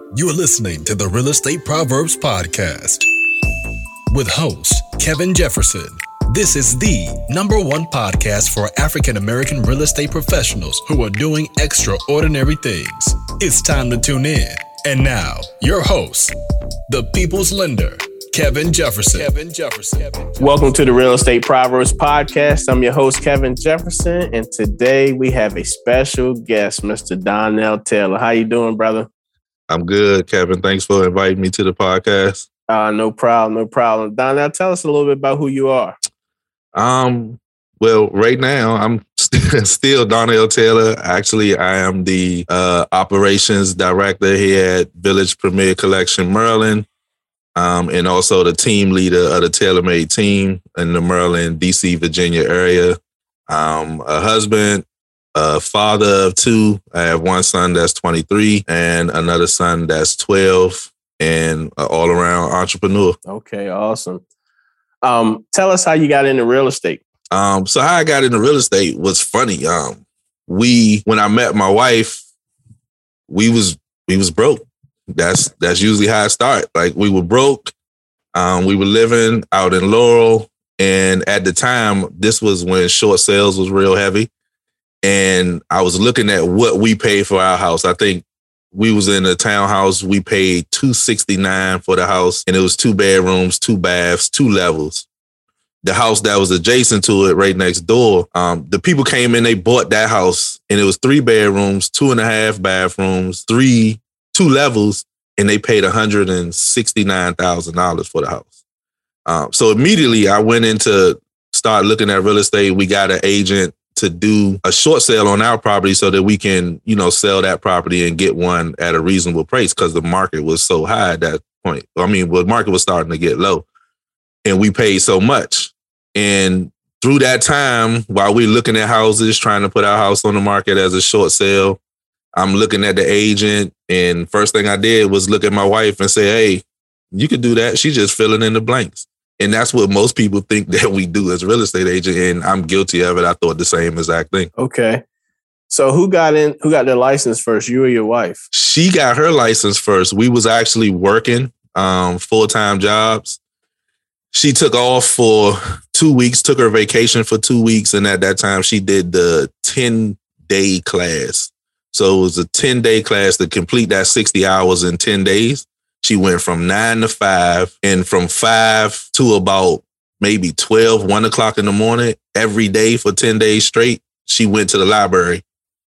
You're listening to the Real Estate Proverbs Podcast with host Kevin Jefferson. This is the number one podcast for African American real estate professionals who are doing extraordinary things. It's time to tune in. And now, your host, the People's Lender, Kevin Jefferson. Kevin Jefferson. Welcome to the Real Estate Proverbs Podcast. I'm your host, Kevin Jefferson, and today we have a special guest, Mr. Donnell Taylor. How you doing, brother? I'm good, Kevin. Thanks for inviting me to the podcast. Uh, no problem, no problem. Donnell, tell us a little bit about who you are. Um, well, right now I'm still Donnell Taylor. Actually, I am the uh, operations director here at Village Premier Collection Maryland, um, and also the team leader of the TaylorMade team in the Maryland, DC, Virginia area. Um, a husband, a father of two. I have one son that's 23 and another son that's 12 and all around entrepreneur. Okay, awesome. Um, tell us how you got into real estate. Um, so how I got into real estate was funny. Um, we when I met my wife, we was we was broke. That's that's usually how I start. Like we were broke. Um, we were living out in Laurel, and at the time, this was when short sales was real heavy and I was looking at what we paid for our house. I think we was in a townhouse. We paid two sixty nine for the house, and it was two bedrooms, two baths, two levels. The house that was adjacent to it, right next door, um, the people came in. They bought that house, and it was three bedrooms, two and a half bathrooms, three two levels, and they paid one hundred and sixty nine thousand dollars for the house. Um, so immediately, I went into start looking at real estate. We got an agent to do a short sale on our property so that we can, you know, sell that property and get one at a reasonable price because the market was so high at that point. I mean, the market was starting to get low and we paid so much. And through that time, while we're looking at houses, trying to put our house on the market as a short sale, I'm looking at the agent. And first thing I did was look at my wife and say, Hey, you could do that. She's just filling in the blanks. And that's what most people think that we do as real estate agent. And I'm guilty of it. I thought the same exact thing. Okay. So who got in who got their license first? You or your wife? She got her license first. We was actually working um, full-time jobs. She took off for two weeks, took her vacation for two weeks, and at that time she did the 10-day class. So it was a 10-day class to complete that 60 hours in 10 days. She went from nine to five and from five to about maybe 12, one o'clock in the morning every day for 10 days straight. She went to the library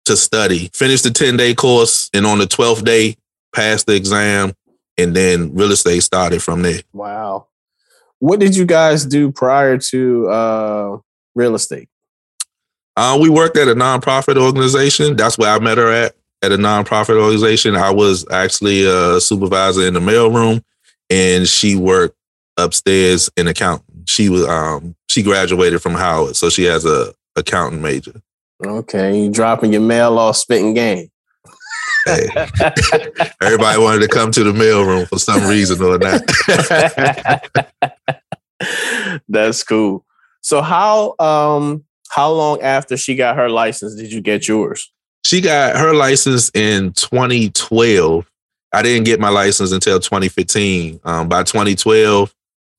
to study, finished the 10 day course, and on the 12th day, passed the exam, and then real estate started from there. Wow. What did you guys do prior to uh, real estate? Uh, we worked at a nonprofit organization. That's where I met her at at a nonprofit organization. I was actually a supervisor in the mailroom, and she worked upstairs in accounting. She was um she graduated from Howard, so she has a accounting major. Okay, you dropping your mail off spitting game. Hey. Everybody wanted to come to the mailroom for some reason or not. That's cool. So how um how long after she got her license did you get yours? She got her license in 2012. I didn't get my license until 2015. Um, by 2012,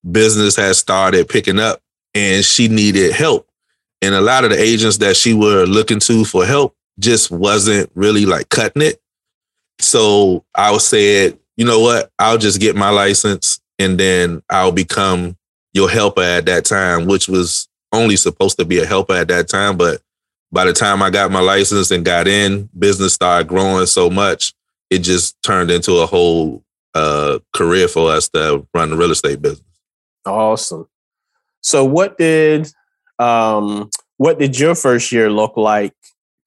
business had started picking up and she needed help. And a lot of the agents that she were looking to for help just wasn't really like cutting it. So I said, you know what? I'll just get my license and then I'll become your helper at that time, which was only supposed to be a helper at that time. But by the time I got my license and got in, business started growing so much, it just turned into a whole uh, career for us to run the real estate business. Awesome. So what did um, what did your first year look like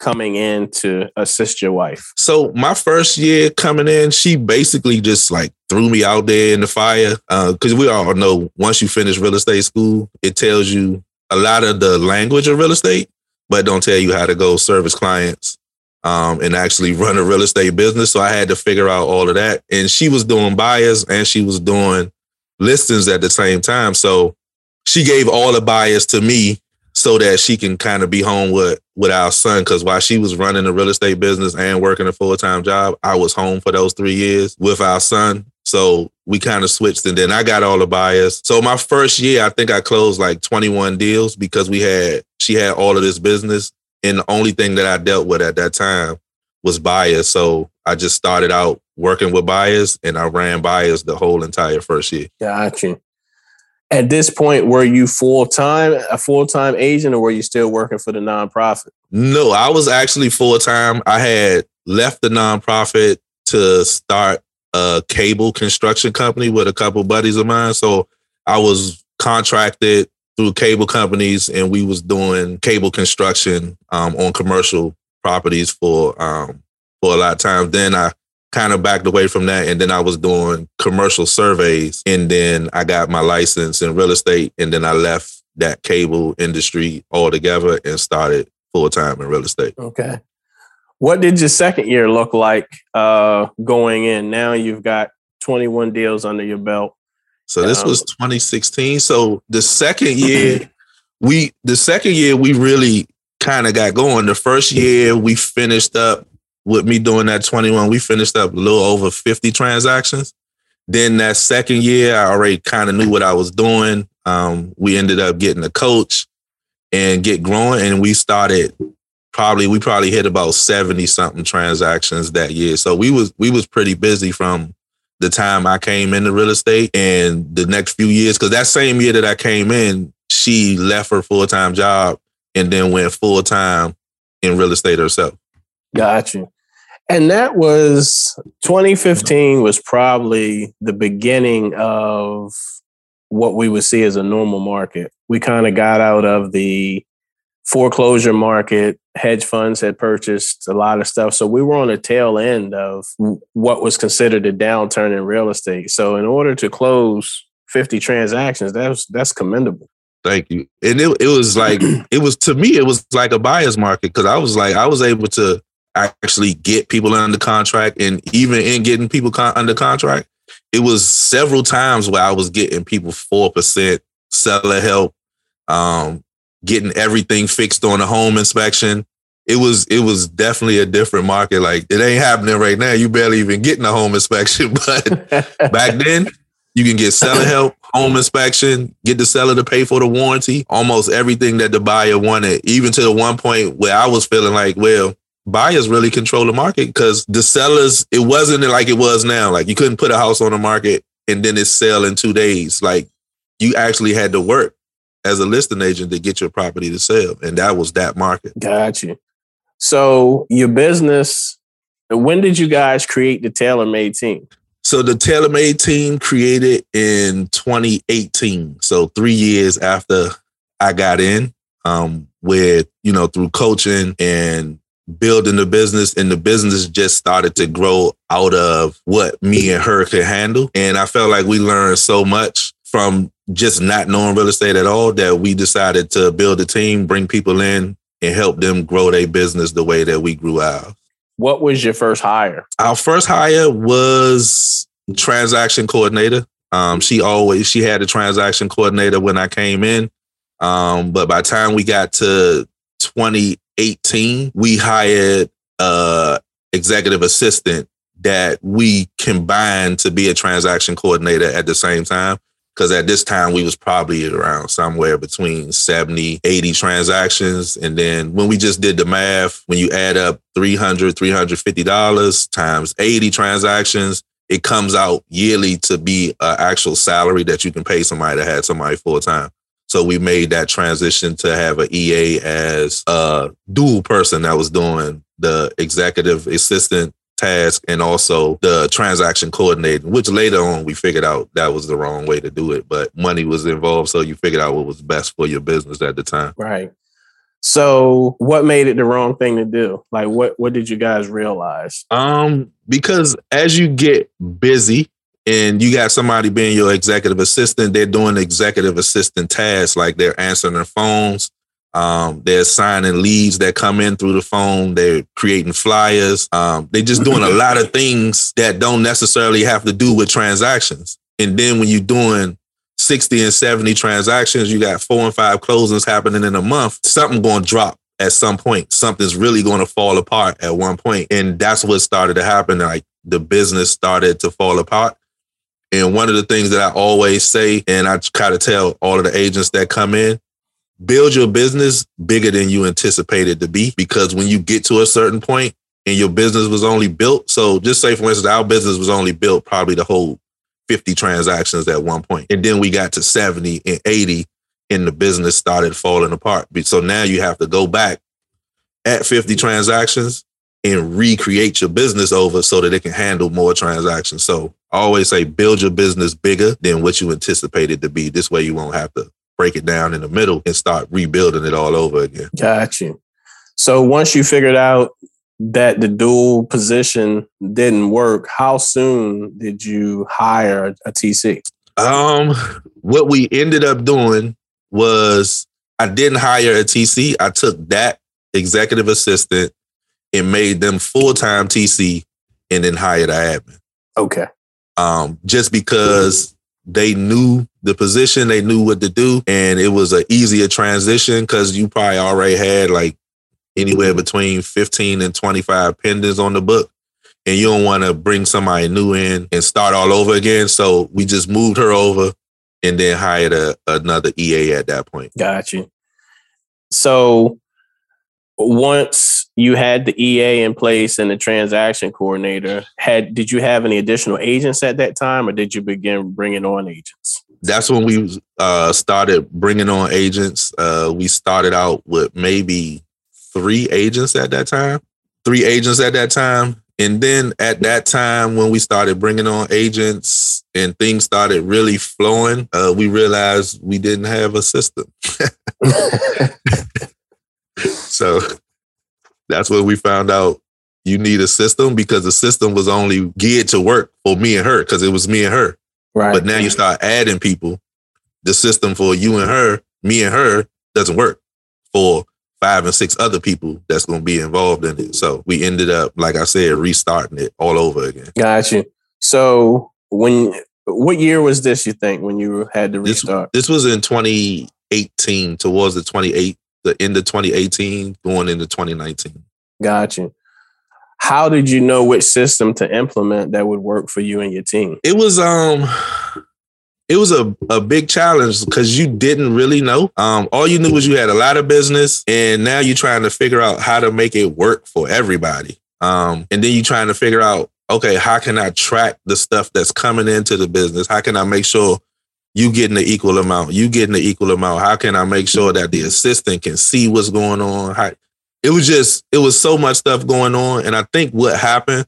coming in to assist your wife? So my first year coming in, she basically just like threw me out there in the fire. Because uh, we all know once you finish real estate school, it tells you a lot of the language of real estate but don't tell you how to go service clients um, and actually run a real estate business. So I had to figure out all of that. And she was doing buyers and she was doing listings at the same time. So she gave all the buyers to me so that she can kind of be home with with our son. Because while she was running the real estate business and working a full time job, I was home for those three years with our son. So we kind of switched, and then I got all the buyers. So my first year, I think I closed like 21 deals because we had she had all of this business, and the only thing that I dealt with at that time was buyers. So I just started out working with buyers, and I ran buyers the whole entire first year. Got you at this point, were you full time, a full time agent, or were you still working for the nonprofit? No, I was actually full time. I had left the nonprofit to start a cable construction company with a couple buddies of mine. So I was contracted through cable companies, and we was doing cable construction um, on commercial properties for um, for a lot of times. Then I kind of backed away from that. And then I was doing commercial surveys. And then I got my license in real estate. And then I left that cable industry altogether and started full time in real estate. Okay. What did your second year look like uh, going in? Now you've got 21 deals under your belt. So this um, was 2016. So the second year, we the second year we really kind of got going. The first year we finished up with me doing that 21, we finished up a little over 50 transactions. Then that second year, I already kind of knew what I was doing. Um, we ended up getting a coach and get growing, and we started probably we probably hit about 70 something transactions that year. So we was we was pretty busy from the time I came into real estate and the next few years. Cause that same year that I came in, she left her full time job and then went full time in real estate herself. Gotcha. And that was 2015 was probably the beginning of what we would see as a normal market. We kind of got out of the foreclosure market. Hedge funds had purchased a lot of stuff. So we were on the tail end of what was considered a downturn in real estate. So in order to close 50 transactions, that's that's commendable. Thank you. And it, it was like it was to me, it was like a buyer's market because I was like, I was able to actually get people under contract and even in getting people con- under contract it was several times where i was getting people 4% seller help um, getting everything fixed on a home inspection it was it was definitely a different market like it ain't happening right now you barely even getting a home inspection but back then you can get seller help home inspection get the seller to pay for the warranty almost everything that the buyer wanted even to the one point where i was feeling like well buyers really control the market because the sellers, it wasn't like it was now. Like you couldn't put a house on the market and then it sell in two days. Like you actually had to work as a listing agent to get your property to sell. And that was that market. Got you. So your business, when did you guys create the TaylorMade team? So the TaylorMade team created in 2018. So three years after I got in, um, with, you know, through coaching and building the business and the business just started to grow out of what me and her could handle. And I felt like we learned so much from just not knowing real estate at all that we decided to build a team, bring people in and help them grow their business the way that we grew ours. What was your first hire? Our first hire was transaction coordinator. Um, she always she had a transaction coordinator when I came in. Um, but by the time we got to 2018, we hired a executive assistant that we combined to be a transaction coordinator at the same time. Because at this time we was probably around somewhere between 70, 80 transactions. And then when we just did the math, when you add up 300, $350 times 80 transactions, it comes out yearly to be an actual salary that you can pay somebody that had somebody full time. So we made that transition to have an EA as a dual person that was doing the executive assistant task and also the transaction coordinating, which later on we figured out that was the wrong way to do it. But money was involved. So you figured out what was best for your business at the time. Right. So what made it the wrong thing to do? Like what what did you guys realize? Um, because as you get busy and you got somebody being your executive assistant, they're doing executive assistant tasks like they're answering their phones, um, they're signing leads that come in through the phone, they're creating flyers, um, they're just doing a lot of things that don't necessarily have to do with transactions. And then when you're doing 60 and 70 transactions, you got four and five closings happening in a month, something going to drop at some point. Something's really going to fall apart at one point. And that's what started to happen. Like the business started to fall apart. And one of the things that I always say, and I kind of tell all of the agents that come in, build your business bigger than you anticipated to be. Because when you get to a certain point and your business was only built, so just say, for instance, our business was only built probably to hold 50 transactions at one. And then we got to 70 and 80 and the business started falling apart. So now you have to go back at 50 transactions and recreate your business over so that it can handle more transactions. So I always say build your business bigger than what you anticipated to be. This way you won't have to break it down in the middle and start rebuilding it all over again. Got you. So once you figured out that the dual position didn't work, how soon did you hire a TC? Um, what we ended up doing was I didn't hire a TC. I took that executive assistant and made them full time TC and then hired an admin. Okay. Um, just because they knew the position, they knew what to do, and it was an easier transition because you probably already had like anywhere between 15 and 25 pendants on the book. And you don't want to bring somebody new in and start all over again. So we just moved her over and then hired a, another EA at that point. Got you. So once you had the EA in place and the transaction coordinator, had did you have any additional agents at that time, or did you begin bringing on agents? That's when we uh, started bringing on agents. Uh, we started out with maybe three agents at that time, three agents at that time. And then at that time, when we started bringing on agents and things started really flowing, uh, we realized we didn't have a system. so that's when we found out you need a system because the system was only geared to work for me and her because it was me and her. Right. But now you start adding people, the system for you and her, me and her doesn't work for five and six other people that's going to be involved in it. So we ended up, like I said, restarting it all over again. Got you. So when what year was this? You think when you had to restart? This, this was in 2018, towards the 28, the end of 2018, going into 2019. Got you. How did you know which system to implement that would work for you and your team? It was um it was a, a big challenge because you didn't really know. Um, all you knew was you had a lot of business, and now you're trying to figure out how to make it work for everybody. Um, and then you're trying to figure out, okay, how can I track the stuff that's coming into the business? How can I make sure you getting the equal amount? You getting the equal amount? How can I make sure that the assistant can see what's going on? How, it was just, it was so much stuff going on. And I think what happened,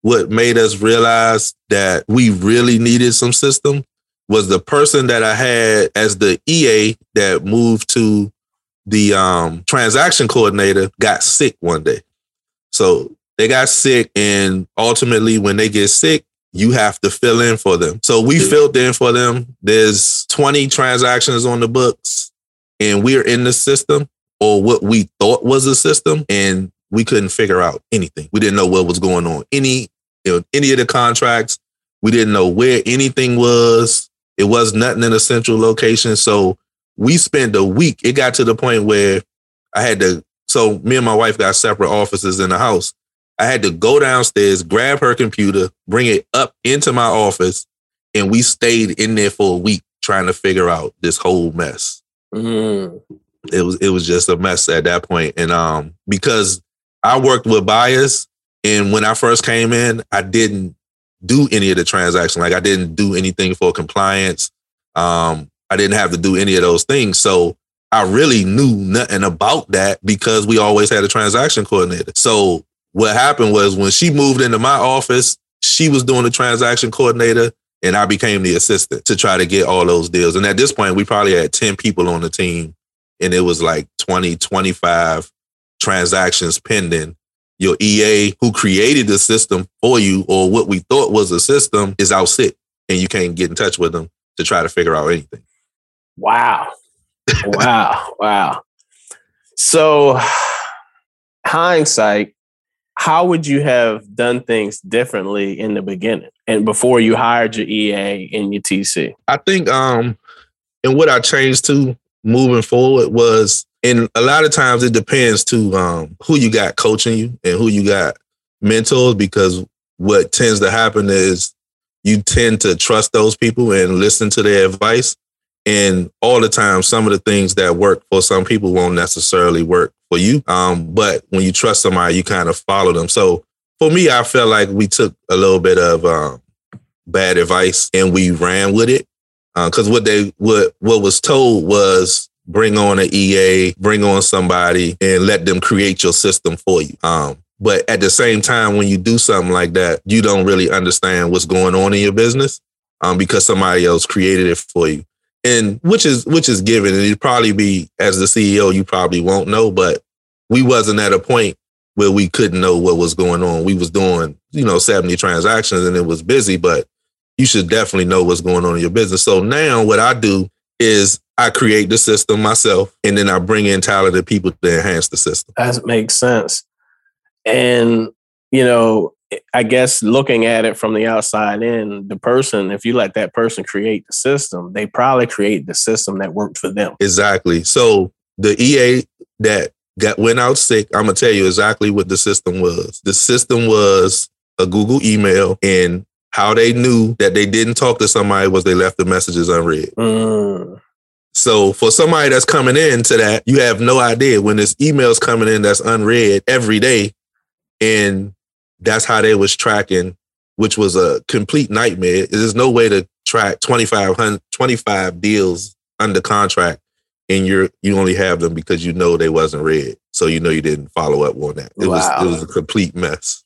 what made us realize that we really needed some system was the person that I had as the EA that moved to the um, transaction coordinator got sick one day. So they got sick, and ultimately, when they get sick, you have to fill in for them. So we filled in for them. There's 20 transactions on the books, and we're in the system or what we thought was a system, and we couldn't figure out anything. We didn't know what was going on. Any, you know, any of the contracts, we didn't know where anything was. It was nothing in a central location. So we spent a week. It got to the point where I had to, so me and my wife got separate offices in the house. I had to go downstairs, grab her computer, bring it up into my office, and we stayed in there for a week trying to figure out this whole mess. Mm. It was it was just a mess at that point. And um, because I worked with buyers, and when I first came in, I didn't do any of the transaction. Like I didn't do anything for compliance. Um, I didn't have to do any of those things. So I really knew nothing about that because we always had a transaction coordinator. So what happened was when she moved into my office, she was doing the transaction coordinator and I became the assistant to try to get all those deals. And at this point, we probably had 10 people on the team and it was like 20, 25 transactions pending your EA who created the system for you or what we thought was a system is out sick and you can't get in touch with them to try to figure out anything. Wow. wow. Wow. So, hindsight, how would you have done things differently in the beginning and before you hired your EA and your TC? I think um and what I changed to moving forward was, and a lot of times it depends to um, who you got coaching you and who you got mentors. Because what tends to happen is you tend to trust those people and listen to their advice. And all the time, some of the things that work for some people won't necessarily work for you. Um, but when you trust somebody, you kind of follow them. So for me, I felt like we took a little bit of um, bad advice and we ran with it. Because uh, what they what what was told was bring on an EA, bring on somebody, and let them create your system for you. Um, but at the same time, when you do something like that, you don't really understand what's going on in your business um, because somebody else created it for you. And which is which is given, and you'd probably be as the CEO, you probably won't know, but we wasn't at a point where we couldn't know what was going on. We was doing, you know, 70 transactions and it was busy, but you should definitely know what's going on in your business. So now what I do is I create the system myself and then I bring in talented people to enhance the system. That makes sense. And, you know, I guess looking at it from the outside in, the person, if you let that person create the system, they probably create the system that worked for them. Exactly. So the EA that got went out sick, I'm gonna tell you exactly what the system was. The system was a Google email, and how they knew that they didn't talk to somebody was they left the messages unread. Mm. So for somebody that's coming in to that, you have no idea when this email's coming in that's unread every day and that's how they was tracking, which was a complete nightmare. There's no way to track 25, 25 deals under contract and you're you only have them because you know they wasn't read. So you know you didn't follow up on that. It wow. was it was a complete mess.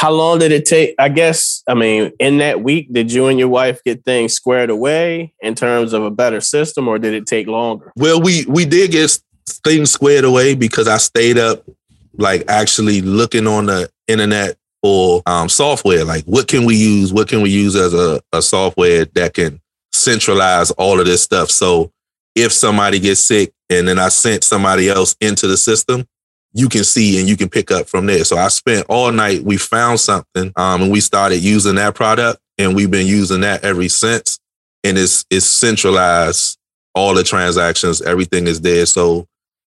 How long did it take? I guess, I mean, in that week, did you and your wife get things squared away in terms of a better system, or did it take longer? Well, we we did get things squared away because I stayed up like actually looking on the internet for um, software. Like, what can we use? What can we use as a, a software that can centralize all of this stuff? So, if somebody gets sick and then I sent somebody else into the system, you can see and you can pick up from there. So I spent all night. We found something, um, and we started using that product, and we've been using that ever since. And it's it's centralized all the transactions. Everything is there. So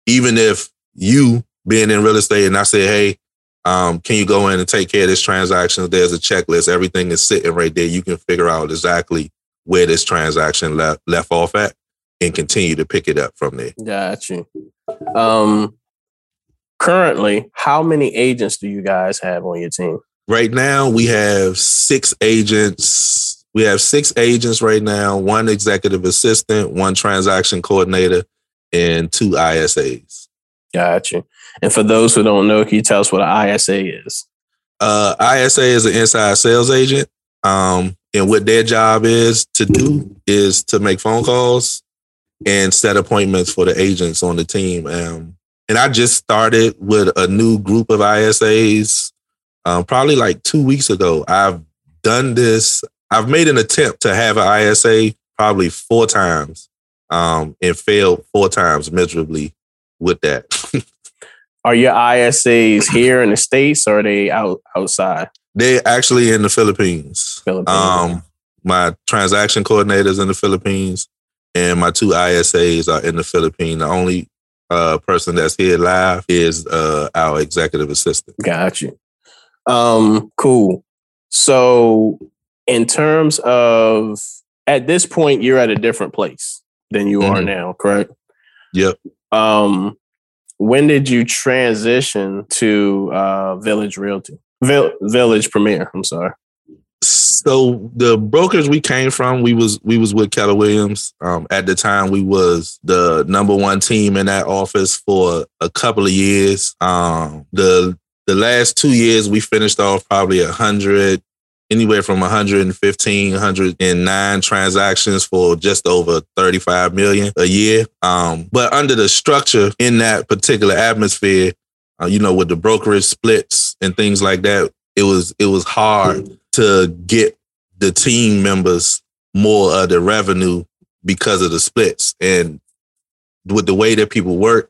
even if you being in real estate and I say, hey, um, can you go in and take care of this transaction? There's a checklist. Everything is sitting right there. You can figure out exactly where this transaction left left off at and continue to pick it up from there. Got you. Um, currently, how many agents do you guys have on your team? Right now, we have six agents. We have six agents right now, one executive assistant, one transaction coordinator, and two ISAs. Gotcha. And for those who don't know, can you tell us what an ISA is? Uh, ISA is an inside sales agent. Um, and what their job is to do is to make phone calls and set appointments for the agents on the team. Um, and I just started with a new group of ISAs um, probably like two weeks ago. I've done this. I've made an attempt to have an ISA probably four times um, and failed four times miserably with that. are your ISAs here in the States or are they out outside? They're actually in the Philippines. Philippines. Um, my transaction coordinators in the Philippines and my two ISAs are in the Philippines. The only uh, person that's here live is uh, our executive assistant. Got you. Um, cool. So, in terms of at this point, you're at a different place than you mm-hmm. are now, correct? Yep. Um, when did you transition to uh, Village Realty? Vill- Village Premier. I'm sorry so the brokers we came from, we was we was with Keller Williams. Um, at the time, we was the number one team in that office for a couple of years. Um, the the last two years, we finished off probably a hundred, anywhere from 115, 109 transactions for just over 35 million a year. Um, but under the structure in that particular atmosphere, uh, you know, with the brokerage splits and things like that, it was it was hard to get the team members more of the revenue because of the splits. And with the way that people work,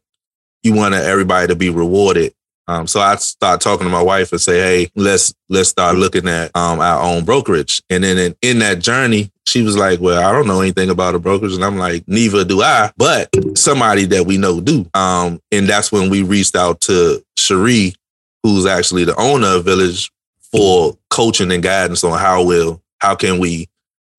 you want everybody to be rewarded. Um, so I start talking to my wife and say, "Hey, let's let's start looking at um, our own brokerage." And then in, in that journey, She was like, Well, I don't know anything about a brokerage. And I'm like, Neither do I, but somebody that we know do. Um, and that's when we reached out to Cherie, who's actually the owner of Village, for coaching and guidance on how will how can we,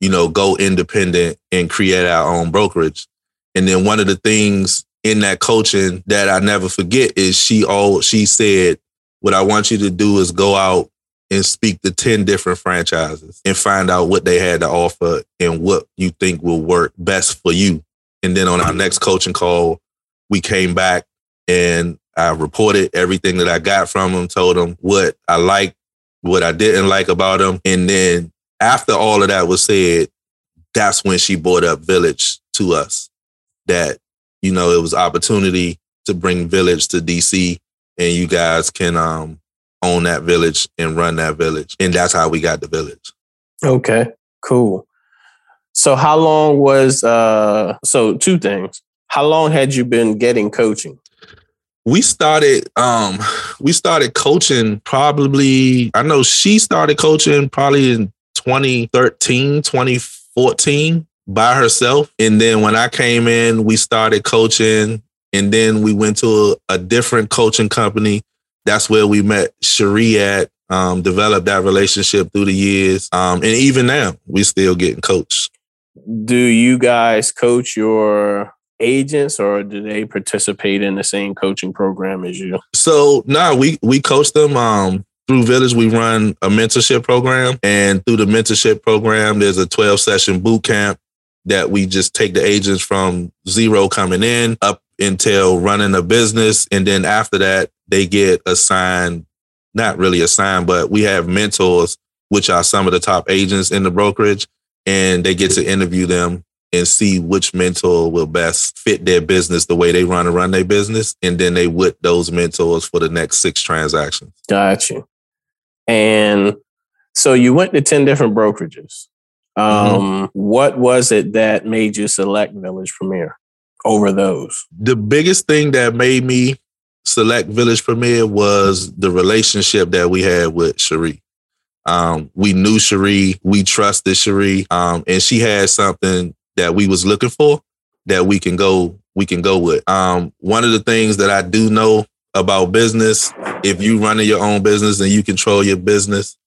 you know, go independent and create our own brokerage. And then one of the things in that coaching that I never forget is she all she said, what I want you to do is go out and speak to 10 different franchises and find out what they had to offer and what you think will work best for you. And then on our next coaching call, we came back and I reported everything that I got from them, told them what I liked, what I didn't like about them. And then after all of that was said, that's when she brought up Village to us. That, you know, it was opportunity to bring Village to DC and you guys can um own that village and run that village. And that's how we got the village. Okay, cool. So how long was uh so two things. How long had you been getting coaching? We started um we started coaching probably I know she started coaching probably in 2013, 2014 by herself. And then when I came in, we started coaching and then we went to a, a different coaching company that's where we met Cherie at, um, developed that relationship through the years. Um, and even now, we still getting coached. Do you guys coach your agents or do they participate in the same coaching program as you? So nah, we we coach them. Um, through Village, we run a mentorship program, and through the mentorship program, there's a 12 session boot camp that we just take the agents from zero coming in up until running a business. And then after that, they get assigned, not really assigned, but we have mentors, which are some of the top agents in the brokerage, and they get to interview them and see which mentor will best fit their business the way they run and run their business. And then they with those mentors for the next six transactions. Got you. And so you went to 10 different brokerages. Mm-hmm. Um, mm-hmm. What was it that made you select Village Premier over those? The biggest thing that made me select Village Premier was the relationship that we had with Cherie. Um, we knew Cherie, we trusted Cherie, um, and she had something that we was looking for that we can go we can go with. Um, one of the things that I do know about business, if you running your own business and you control your business,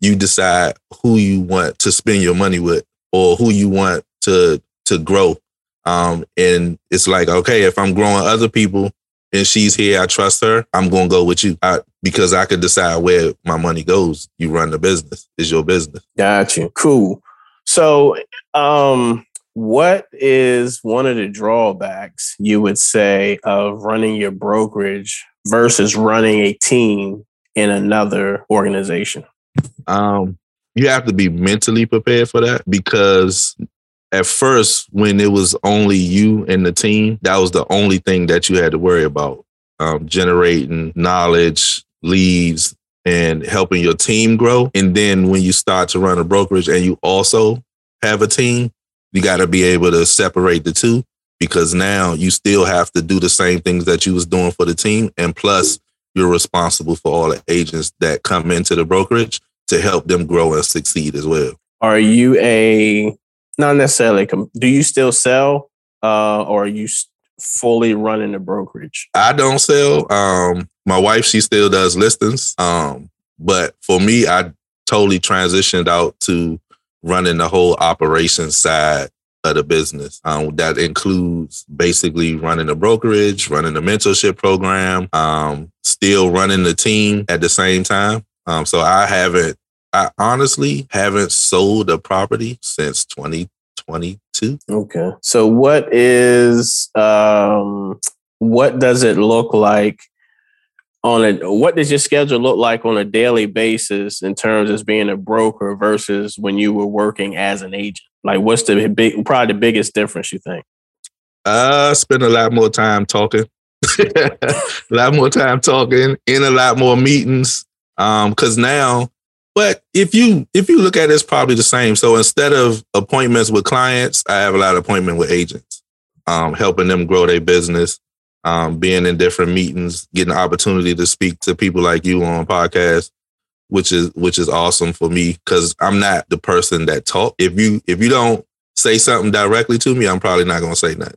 you decide who you want to spend your money with or who you want to to grow. Um, and it's like, okay, if I'm growing other people and she's here, I trust her, I'm gonna go with you. I, because I could decide where my money goes. You run the business. It's your business. Got you. Cool. So um what is one of the drawbacks you would say of running your brokerage versus running a team in another organization? Um, you have to be mentally prepared for that because at first, when it was only you and the team, that was the only thing that you had to worry about um, generating knowledge, leads, and helping your team grow. And then when you start to run a brokerage and you also have a team, you got to be able to separate the two because now you still have to do the same things that you was doing for the team. And plus, you're responsible for all the agents that come into the brokerage to help them grow and succeed as well. Are you a not necessarily? Do you still sell, uh, or are you fully running the brokerage? I don't sell. Um, my wife she still does listings. Um, but for me, I totally transitioned out to running the whole operations side of the business. Um, that includes basically running the brokerage, running the mentorship program, um, still running the team at the same time. Um, so I haven't, I honestly haven't sold a property since 2022. Okay. So what is, um, what does it look like on a, what does your schedule look like on a daily basis in terms of being a broker versus when you were working as an agent? Like what's the big, probably the biggest difference you think? Uh, spend a lot more time talking. a lot more time talking in a lot more meetings um, because now, but if you if you look at it, it's probably the same. So instead of appointments with clients, I have a lot of appointment with agents, um, helping them grow their business, um, being in different meetings, getting the opportunity to speak to people like you on podcasts. which is which is awesome for me because I'm not the person that talk. If you if you don't say something directly to me, I'm probably not gonna say nothing.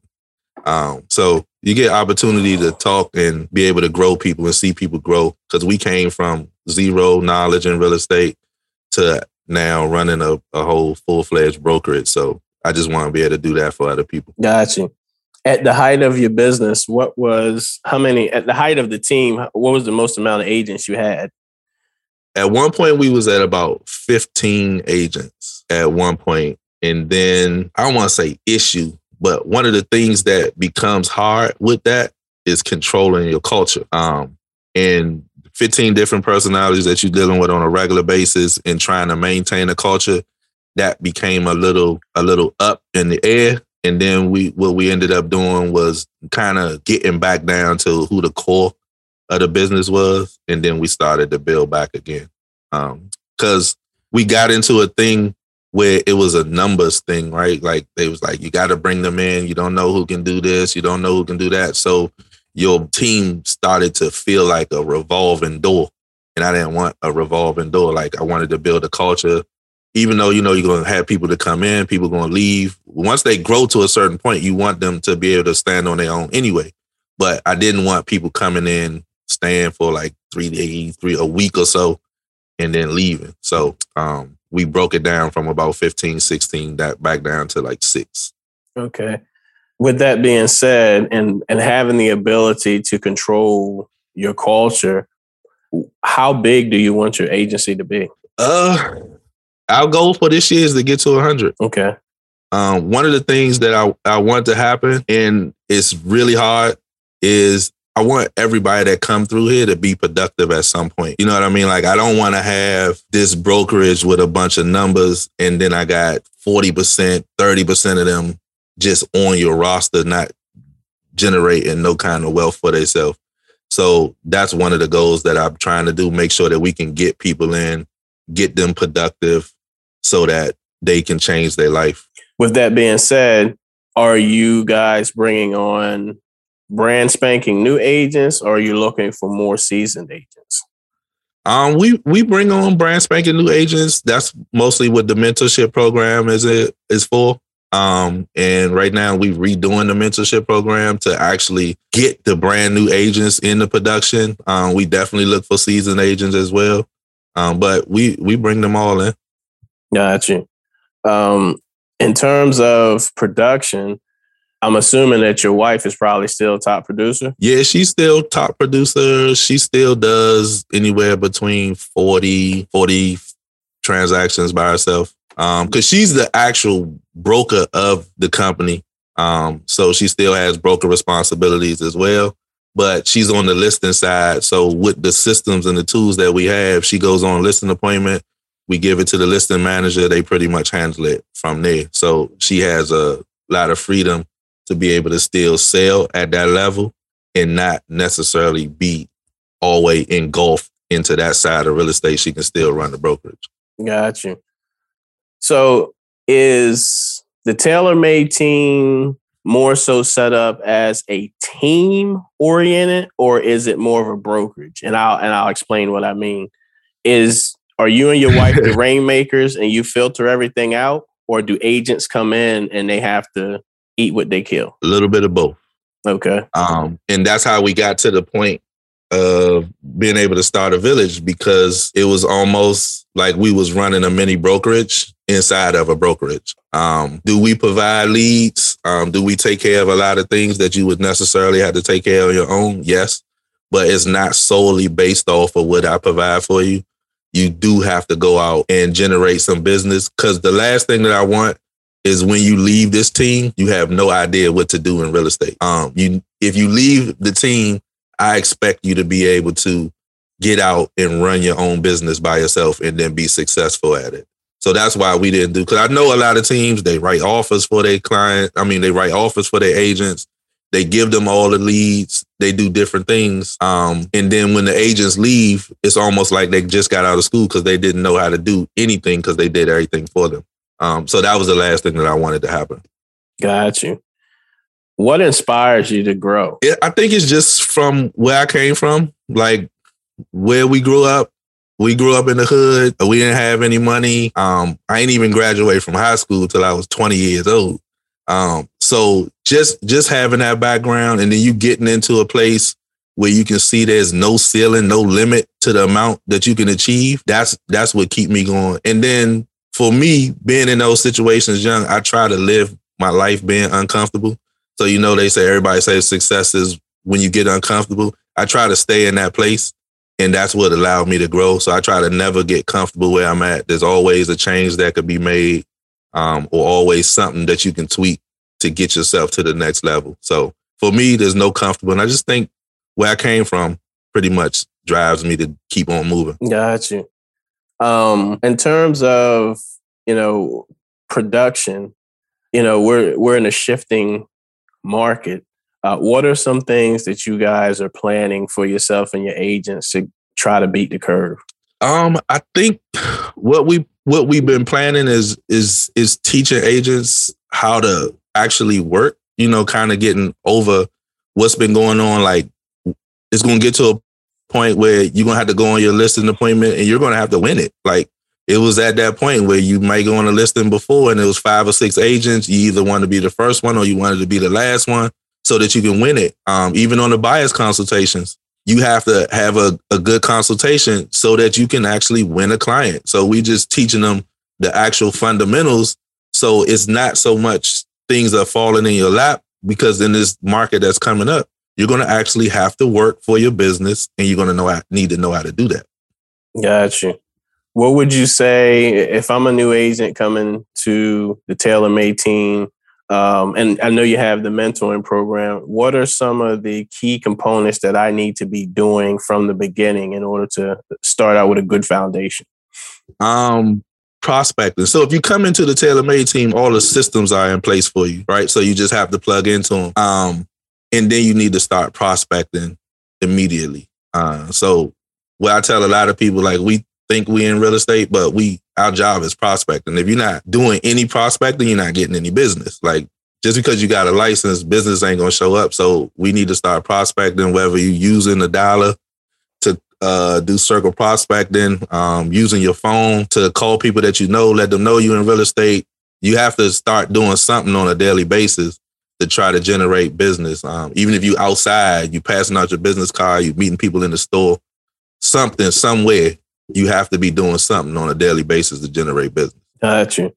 Um, so you get opportunity to talk and be able to grow people and see people grow because we came from zero knowledge in real estate to now running a, a whole full fledged brokerage. So I just want to be able to do that for other people. Gotcha. At the height of your business, what was how many at the height of the team? What was the most amount of agents you had? At one point, we was at about fifteen agents at one point, and then I don't want to say issue, but one of the things that becomes hard with that is controlling your culture. Um, and 15 different personalities that you're dealing with on a regular basis and trying to maintain a culture that became a little a little up in the air and then we what we ended up doing was kind of getting back down to who the core of the business was and then we started to build back again um cuz we got into a thing where it was a numbers thing right like they was like you got to bring them in you don't know who can do this you don't know who can do that so your team started to feel like a revolving door. And I didn't want a revolving door. Like I wanted to build a culture, even though you know you're gonna have people to come in, people gonna leave. Once they grow to a certain point, you want them to be able to stand on their own anyway. But I didn't want people coming in, staying for like three days, three a week or so, and then leaving. So um, we broke it down from about 15, 16, that back down to like six. Okay with that being said, and and having the ability to control your culture, how big do you want your agency to be? Uh, our goal for this year is to get to 100. Okay. Um, one of the things that I, I want to happen, and it's really hard, is I want everybody that come through here to be productive at some point. You know what I mean? Like I don't want to have this brokerage with a bunch of numbers and then I got 40%, 30% of them just on your roster, not generating no kind of wealth for themselves. So that's one of the goals that I'm trying to do. Make sure that we can get people in, get them productive so that they can change their life. With that being said, are you guys bringing on brand spanking new agents or are you looking for more seasoned agents? Um, we we bring on brand spanking new agents. That's mostly what the mentorship program is it is for. Um, and right now we're redoing the mentorship program to actually get the brand new agents in the production. Um, we definitely look for seasoned agents as well. Um, but we we bring them all in. Got you. Um, in terms of production, I'm assuming that your wife is probably still top producer. Yeah, she's still top producer. She still does anywhere between 40, 40 transactions by herself um because she's the actual broker of the company um so she still has broker responsibilities as well but she's on the listing side so with the systems and the tools that we have she goes on listing appointment we give it to the listing manager they pretty much handle it from there so she has a lot of freedom to be able to still sell at that level and not necessarily be always engulfed into that side of real estate she can still run the brokerage got you so is the TaylorMade team more so set up as a team oriented or is it more of a brokerage? And I'll and I'll explain what I mean. Is are you and your wife the rainmakers and you filter everything out or do agents come in and they have to eat what they kill? A little bit of both. Okay. Um, and that's how we got to the point of being able to start a village because it was almost like we was running a mini brokerage inside of a brokerage. Um, do we provide leads? Um, do we take care of a lot of things that you would necessarily have to take care of your own? Yes, but it's not solely based off of what I provide for you. You do have to go out and generate some business because the last thing that I want is when you leave this team, you have no idea what to do in real estate. Um, you if you leave the team, I expect you to be able to get out and run your own business by yourself and then be successful at it. So that's why we didn't do because I know a lot of teams they write offers for their client. I mean, they write offers for their agents. They give them all the leads. They do different things. Um, and then when the agents leave, it's almost like they just got out of school because they didn't know how to do anything because they did everything for them. Um, so that was the last thing that I wanted to happen. Got you. What inspires you to grow? It, I think it's just from where I came from, like where we grew up we grew up in the hood. We didn't have any money. Um, I ain't even graduate from high school till I was 20 years old. Um, so just just having that background and then you getting into a place where you can see there's no ceiling, no limit to the amount that you can achieve. That's that's what keep me going. And then for me, being in those situations young, I try to live my life being uncomfortable. So you know they say everybody says success is when you get uncomfortable. I try to stay in that place and that's what allowed me to grow. So I try to never get comfortable where I'm at. There's always a change that could be made, um, or always something that you can tweak to get yourself to the next level. So for me, there's no comfortable, and I just think where I came from pretty much drives me to keep on moving. Got you. Um, in terms of you know production, you know we're we're in a shifting market. Uh, what are some things that you guys are planning for yourself and your agents to try to beat the curve? Um, I think what we what we've been planning is is is teaching agents how to actually work. You know, kind of getting over what's been going on. Like, it's going to get to a point where you're going to have to go on your listing appointment and you're going to have to win it. Like, it was at that point where you might go on a listing before and it was five or six agents. You either want to be the first one or you wanted to be the last one so that you can win it. Um, even on the buyer's consultations, you have to have a, a good consultation so that you can actually win a client. So we just teaching them the actual fundamentals. So it's not so much things are falling in your lap because in this market that's coming up, you're going to actually have to work for your business and you're going to know need to know how to do that. Got you. What would you say if I'm a new agent coming to the TaylorMade team? Um, and I know you have the mentoring program. What are some of the key components that I need to be doing from the beginning in order to start out with a good foundation? Um, prospecting. So if you come into the TaylorMade team, all the systems are in place for you, right? So you just have to plug into them. Um, and then you need to start prospecting immediately. Uh, so what I tell a lot of people, like we think we in real estate, but we our job is prospecting. If you're not doing any prospecting, you're not getting any business. Like just because you got a license, business ain't gonna show up. So we need to start prospecting, whether you're using the dialer to uh, do circle prospecting, um, using your phone to call people that you know, let them know you're in real estate. You have to start doing something on a daily basis to try to generate business. Um, even if you outside, you passing out your business card, you meeting people in the store, something somewhere you have to be doing something on a daily basis to generate business. Got you.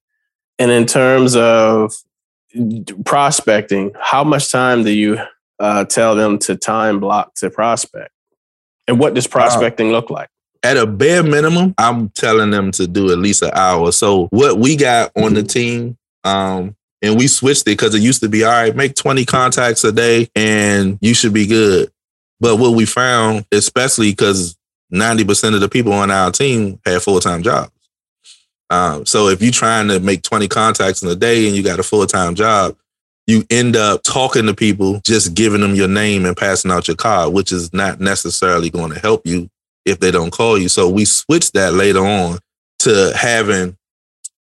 And in terms of prospecting, how much time do you uh, tell them to time block to prospect? And what does prospecting look like? At a bare minimum, I'm telling them to do at least an hour. So what we got on the team, um, and we switched it because it used to be all right, make 20 contacts a day and you should be good. But what we found, especially because 90% of the people on our team had full time jobs. Um, so if you're trying to make 20 contacts in a day and you got a full time job, you end up talking to people, just giving them your name and passing out your card, which is not necessarily going to help you if they don't call you. So we switched that later on to having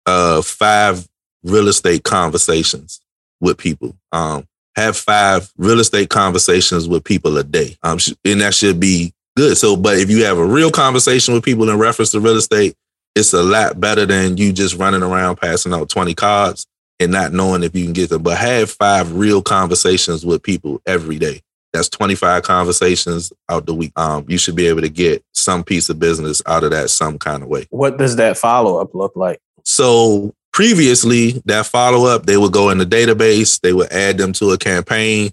uh, five real estate conversations with people. Um, have five real estate conversations with people a day. Um, and that should be good. So, but if you have a real conversation with people in reference to real estate, it's a lot better than you just running around passing out 20 cards and not knowing if you can get them. But have five real conversations with people every day. That's 25 conversations out the week. Um, you should be able to get some piece of business out of that some kind of way. What does that follow up look like? So previously, that follow up, they would go in the database, they would add them to a campaign,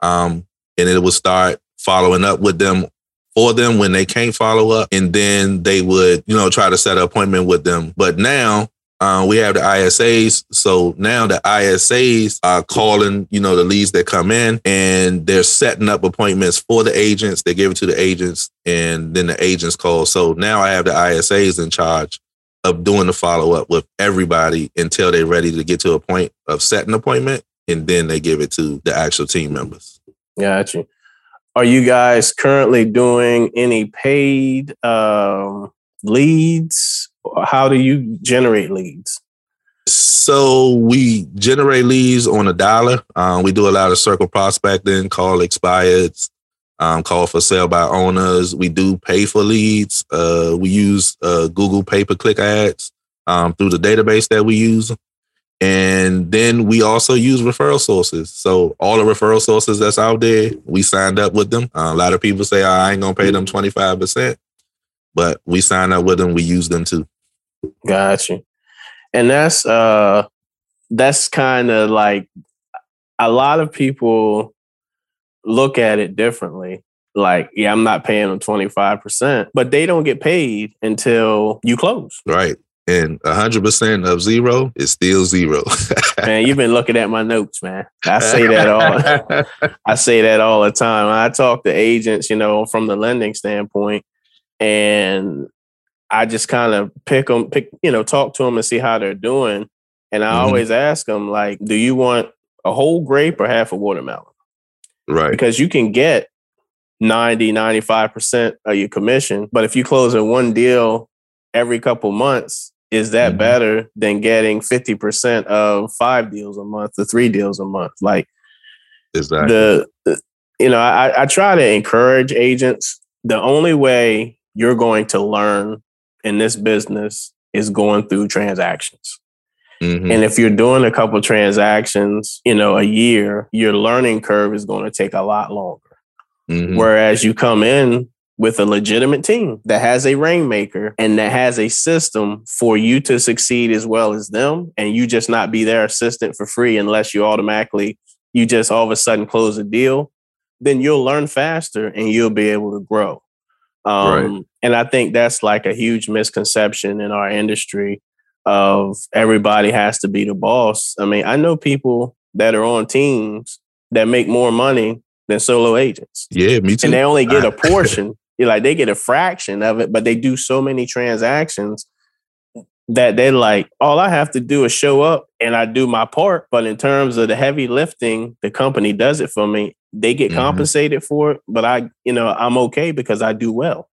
um, and it would start following up with them for them when they can't follow up. And then they would, you know, try to set an appointment with them. But now uh, we have the ISAs. So now the ISAs are calling, you know, the leads that come in and they're setting up appointments for the agents. They give it to the agents and then the agents call. So now I have the ISAs in charge of doing the follow up with everybody until they're ready to get to a point of setting appointment. And then they give it to the actual team members. Got you. Are you guys currently doing any paid um, leads? How do you generate leads? So we generate leads on a dialer. Um, we do a lot of circle prospecting, call expireds, um, call for sale by owners. We do pay for leads. Uh, we use uh, Google pay per click ads um, through the database that we use. And then we also use referral sources. So all the referral sources that's out there, we signed up with them. Uh, a lot of people say, oh, I ain't gonna pay them 25%, but we sign up with them, we use them too. Gotcha. And that's uh that's kind of like a lot of people look at it differently. Like, yeah, I'm not paying them 25%, but they don't get paid until you close. Right. And 100% of zero is still zero. man, you've been looking at my notes, man. I say that all I say that all the time. I talk to agents, you know, from the lending standpoint, and I just kind of pick them, pick, you know, talk to them and see how they're doing. And I mm-hmm. always ask them, like, do you want a whole grape or half a watermelon? Right. Because you can get 90, 95% of your commission. But if you close in one deal every couple months, is that mm-hmm. better than getting 50% of five deals a month or three deals a month? Like, exactly. the, the you know, I, I try to encourage agents. The only way you're going to learn in this business is going through transactions. Mm-hmm. And if you're doing a couple transactions, you know, a year, your learning curve is going to take a lot longer. Mm-hmm. Whereas you come in with a legitimate team that has a rainmaker and that has a system for you to succeed as well as them, and you just not be their assistant for free unless you automatically you just all of a sudden close a deal, then you'll learn faster and you'll be able to grow. Um, right. And I think that's like a huge misconception in our industry of everybody has to be the boss. I mean, I know people that are on teams that make more money than solo agents. Yeah, me too. And they only get a portion. You like they get a fraction of it, but they do so many transactions that they're like, all I have to do is show up and I do my part. But in terms of the heavy lifting, the company does it for me. They get mm-hmm. compensated for it, but I, you know, I'm okay because I do well.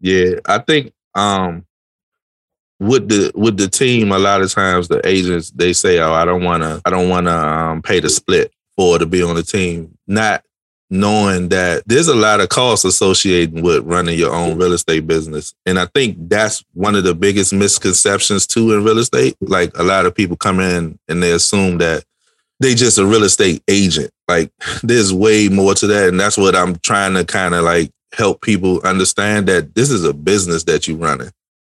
Yeah, I think um with the with the team, a lot of times the agents they say, "Oh, I don't want to, I don't want to um, pay the split for to be on the team," not knowing that there's a lot of costs associated with running your own real estate business. And I think that's one of the biggest misconceptions too in real estate. Like a lot of people come in and they assume that they just a real estate agent. Like there's way more to that. And that's what I'm trying to kind of like help people understand that this is a business that you're running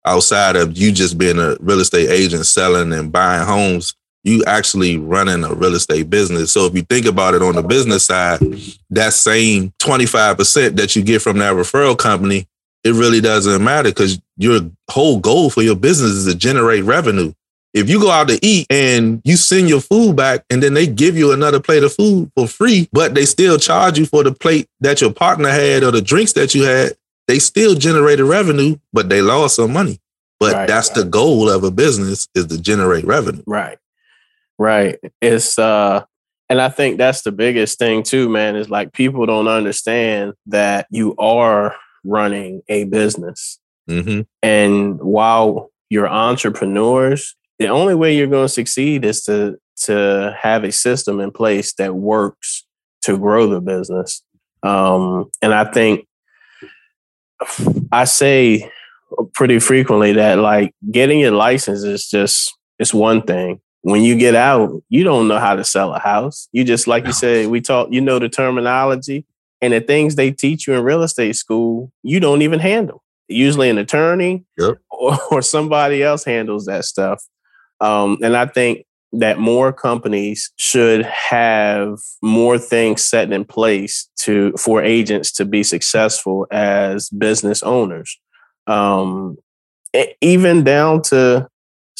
outside of you just being a real estate agent selling and buying homes you actually running a real estate business so if you think about it on the business side that same 25% that you get from that referral company it really doesn't matter because your whole goal for your business is to generate revenue if you go out to eat and you send your food back and then they give you another plate of food for free, but they still charge you for the plate that your partner had or the drinks that you had, they still generated revenue, but they lost some money. But right, that's right. the goal of a business is to generate revenue. Right. Right. It's uh and I think that's the biggest thing too, man, is like people don't understand that you are running a business. Mm-hmm. And while you're entrepreneurs, the only way you're going to succeed is to to have a system in place that works to grow the business. Um, and I think I say pretty frequently that like getting your license is just it's one thing. When you get out, you don't know how to sell a house. You just like you said, we talk, you know the terminology and the things they teach you in real estate school, you don't even handle. Usually an attorney yep. or, or somebody else handles that stuff. Um, and I think that more companies should have more things set in place to for agents to be successful as business owners um, even down to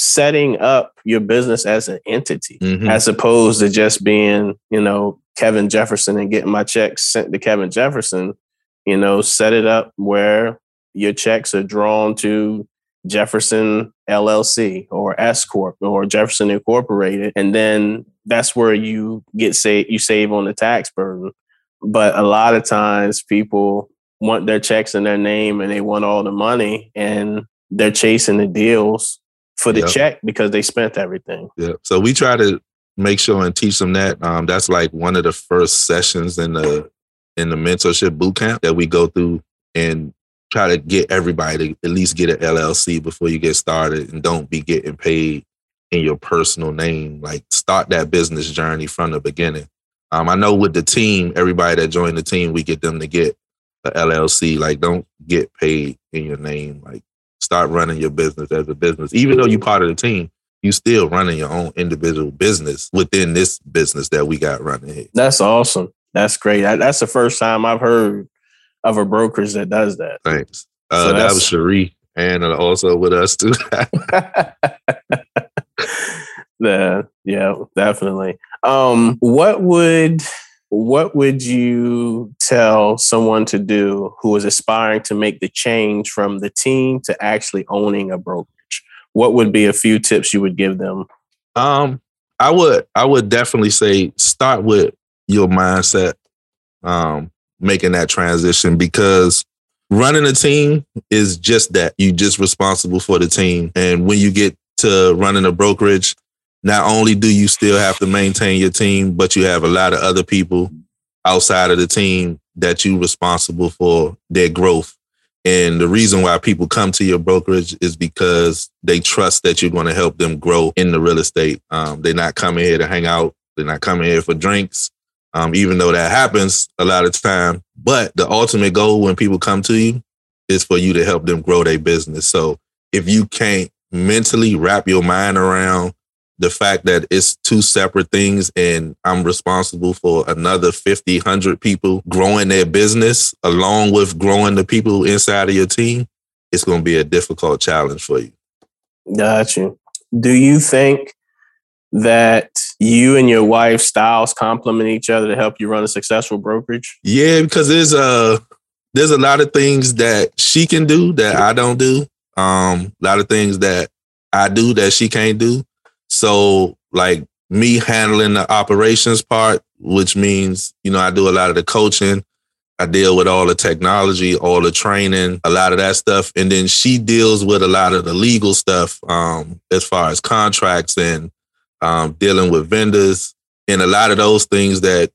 setting up your business as an entity mm-hmm. as opposed to just being, you know, Kevin Jefferson and getting my checks sent to Kevin Jefferson, you know, set it up where your checks are drawn to Jefferson LLC or S Corp or Jefferson Incorporated. And then that's where you get say you save on the tax burden. But a lot of times people want their checks in their name and they want all the money and they're chasing the deals for the yep. check because they spent everything. Yeah. So we try to make sure and teach them that. Um, that's like one of the first sessions in the in the mentorship boot camp that we go through and try to get everybody to at least get an LLC before you get started and don't be getting paid in your personal name. Like start that business journey from the beginning. Um, I know with the team, everybody that joined the team, we get them to get a LLC. Like don't get paid in your name. Like start running your business as a business. Even though you're part of the team, you still running your own individual business within this business that we got running here. That's awesome. That's great. That's the first time I've heard of a brokerage that does that. Thanks. Uh, so that was Cherie and also with us too. yeah, yeah, definitely. Um, what would what would you tell someone to do who is aspiring to make the change from the team to actually owning a brokerage? What would be a few tips you would give them? Um, I would I would definitely say start with your mindset. Um, making that transition because running a team is just that. You're just responsible for the team. And when you get to running a brokerage, not only do you still have to maintain your team, but you have a lot of other people outside of the team that you're responsible for their growth. And the reason why people come to your brokerage is because they trust that you're going to help them grow in the real estate. Um, they're not coming here to hang out. They're not coming here for drinks um, even though that happens a lot of time. But the ultimate goal when people come to you is for you to help them grow their business. So if you can't mentally wrap your mind around the fact that it's two separate things and I'm responsible for another 50, 100 people growing their business along with growing the people inside of your team, it's going to be a difficult challenge for you. Got you. Do you think that you and your wife styles complement each other to help you run a successful brokerage? Yeah, because there's a there's a lot of things that she can do that I don't do. Um, a lot of things that I do that she can't do. So like me handling the operations part, which means, you know, I do a lot of the coaching. I deal with all the technology, all the training, a lot of that stuff. And then she deals with a lot of the legal stuff um, as far as contracts and um, dealing with vendors, and a lot of those things that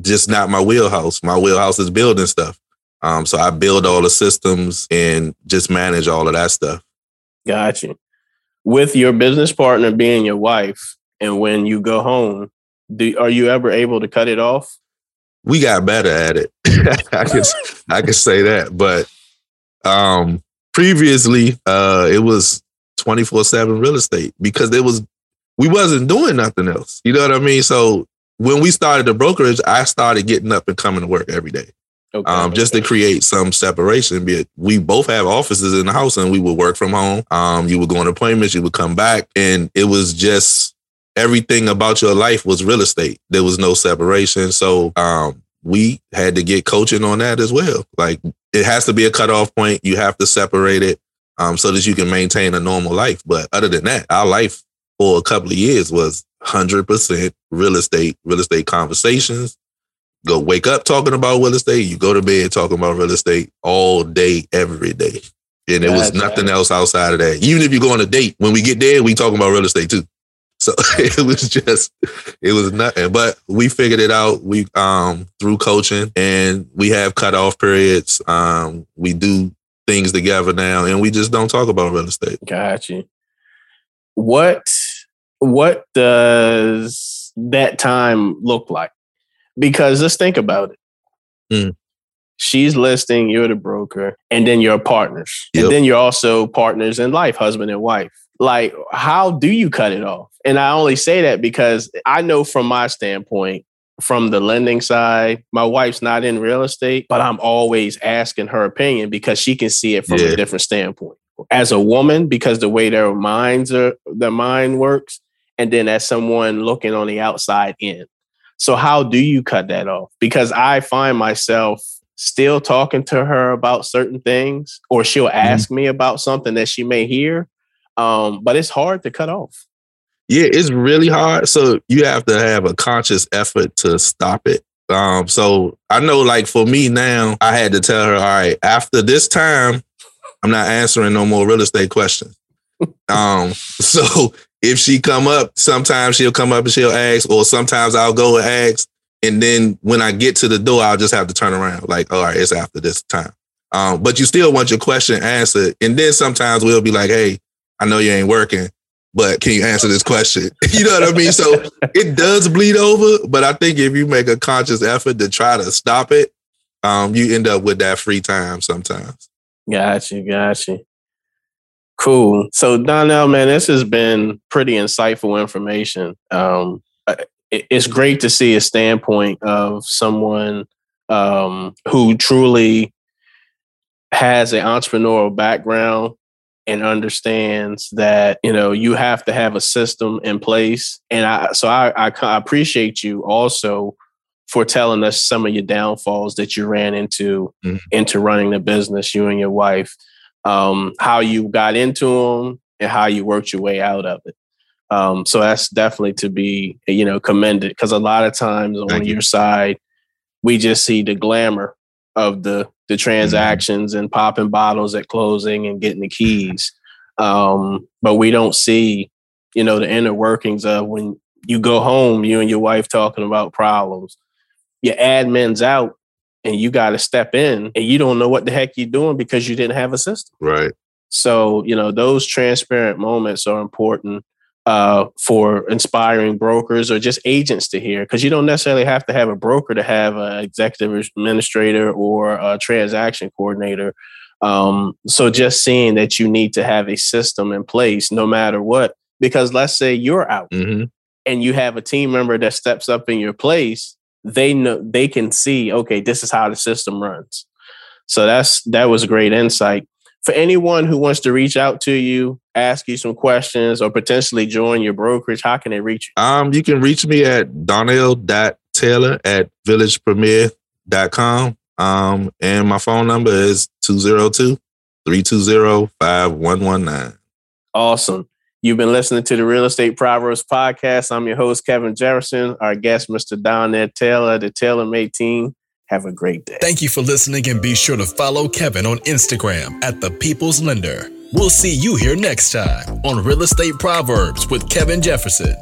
just not my wheelhouse. My wheelhouse is building stuff. Um, so I build all the systems and just manage all of that stuff. Got you. With your business partner being your wife, and when you go home, do are you ever able to cut it off? We got better at it. I can I can say that, but um, previously uh, it was twenty four seven real estate because there was we wasn't doing nothing else. You know what I mean? So when we started the brokerage, I started getting up and coming to work every day. Okay, um, just to create some separation. Be it, we both have offices in the house and we would work from home. Um, you would go on appointments, you would come back, and it was just everything about your life was real estate. There was no separation. So um, we had to get coaching on that as well. Like it has to be a cutoff point. You have to separate it um, so that you can maintain a normal life. But other than that, our life for a couple of years was 100% real estate, real estate conversations. Go wake up talking about real estate. You go to bed talking about real estate all day, every day. And there was nothing right. else outside of that. Even if you go on a date, when we get there, we talking about real estate too. So it was just, it was nothing. But we figured it out. We um through coaching, and we have cutoff periods. Um, we do things together now, and we just don't talk about real estate. Got you. What what does that time look like? Because let's think about it. Mm. She's listing, you're the broker, and then you're partners. Yep. And then you're also partners in life, husband and wife. Like, how do you cut it off? And I only say that because I know from my standpoint, from the lending side, my wife's not in real estate, but I'm always asking her opinion because she can see it from yeah. a different standpoint. As a woman, because the way their minds are, their mind works, and then as someone looking on the outside in. So how do you cut that off? Because I find myself still talking to her about certain things, or she'll mm-hmm. ask mm-hmm. me about something that she may hear. Um, but it's hard to cut off. Yeah, it's really hard. So you have to have a conscious effort to stop it. Um, so I know like for me now, I had to tell her, all right, after this time, I'm not answering no more real estate questions. um, so if she come up, sometimes she'll come up and she'll ask, or sometimes I'll go and ask. And then when I get to the door, I'll just have to turn around. Like, all right, it's after this time. Um, but you still want your question answered. And then sometimes we'll be like, hey, I know you ain't working, but can you answer this question? you know what I mean? So it does bleed over, but I think if you make a conscious effort to try to stop it, um, you end up with that free time sometimes. Got you, got you. Cool. So Donnell, man, this has been pretty insightful information. Um, it's great to see a standpoint of someone um, who truly has an entrepreneurial background and understands that you know you have to have a system in place and i so i, I appreciate you also for telling us some of your downfalls that you ran into mm-hmm. into running the business you and your wife um, how you got into them and how you worked your way out of it um, so that's definitely to be you know commended because a lot of times Thank on you. your side we just see the glamour of the the mm-hmm. transactions mm-hmm. and popping bottles at closing and getting the keys. Um, but we don't see, you know, the inner workings of when you go home, you and your wife talking about problems. Your admin's out and you got to step in and you don't know what the heck you're doing because you didn't have a system. Right. So, you know, those transparent moments are important uh, for inspiring brokers or just agents to hear because you don't necessarily have to have a broker to have an executive administrator or a transaction coordinator. Um, so just seeing that you need to have a system in place no matter what, because let's say you're out mm-hmm. and you have a team member that steps up in your place, they know they can see, okay, this is how the system runs. So that's that was great insight for anyone who wants to reach out to you, ask you some questions, or potentially join your brokerage, how can they reach you? Um, you can reach me at Donnell.Taylor at villagepremier.com. Um, and my phone number is 202 320 5119. Awesome. You've been listening to the Real Estate Proverbs podcast. I'm your host, Kevin Jefferson. Our guest, Mr. Donnell Taylor, the Taylor Made team. Have a great day. Thank you for listening and be sure to follow Kevin on Instagram at The People's Lender. We'll see you here next time on Real Estate Proverbs with Kevin Jefferson.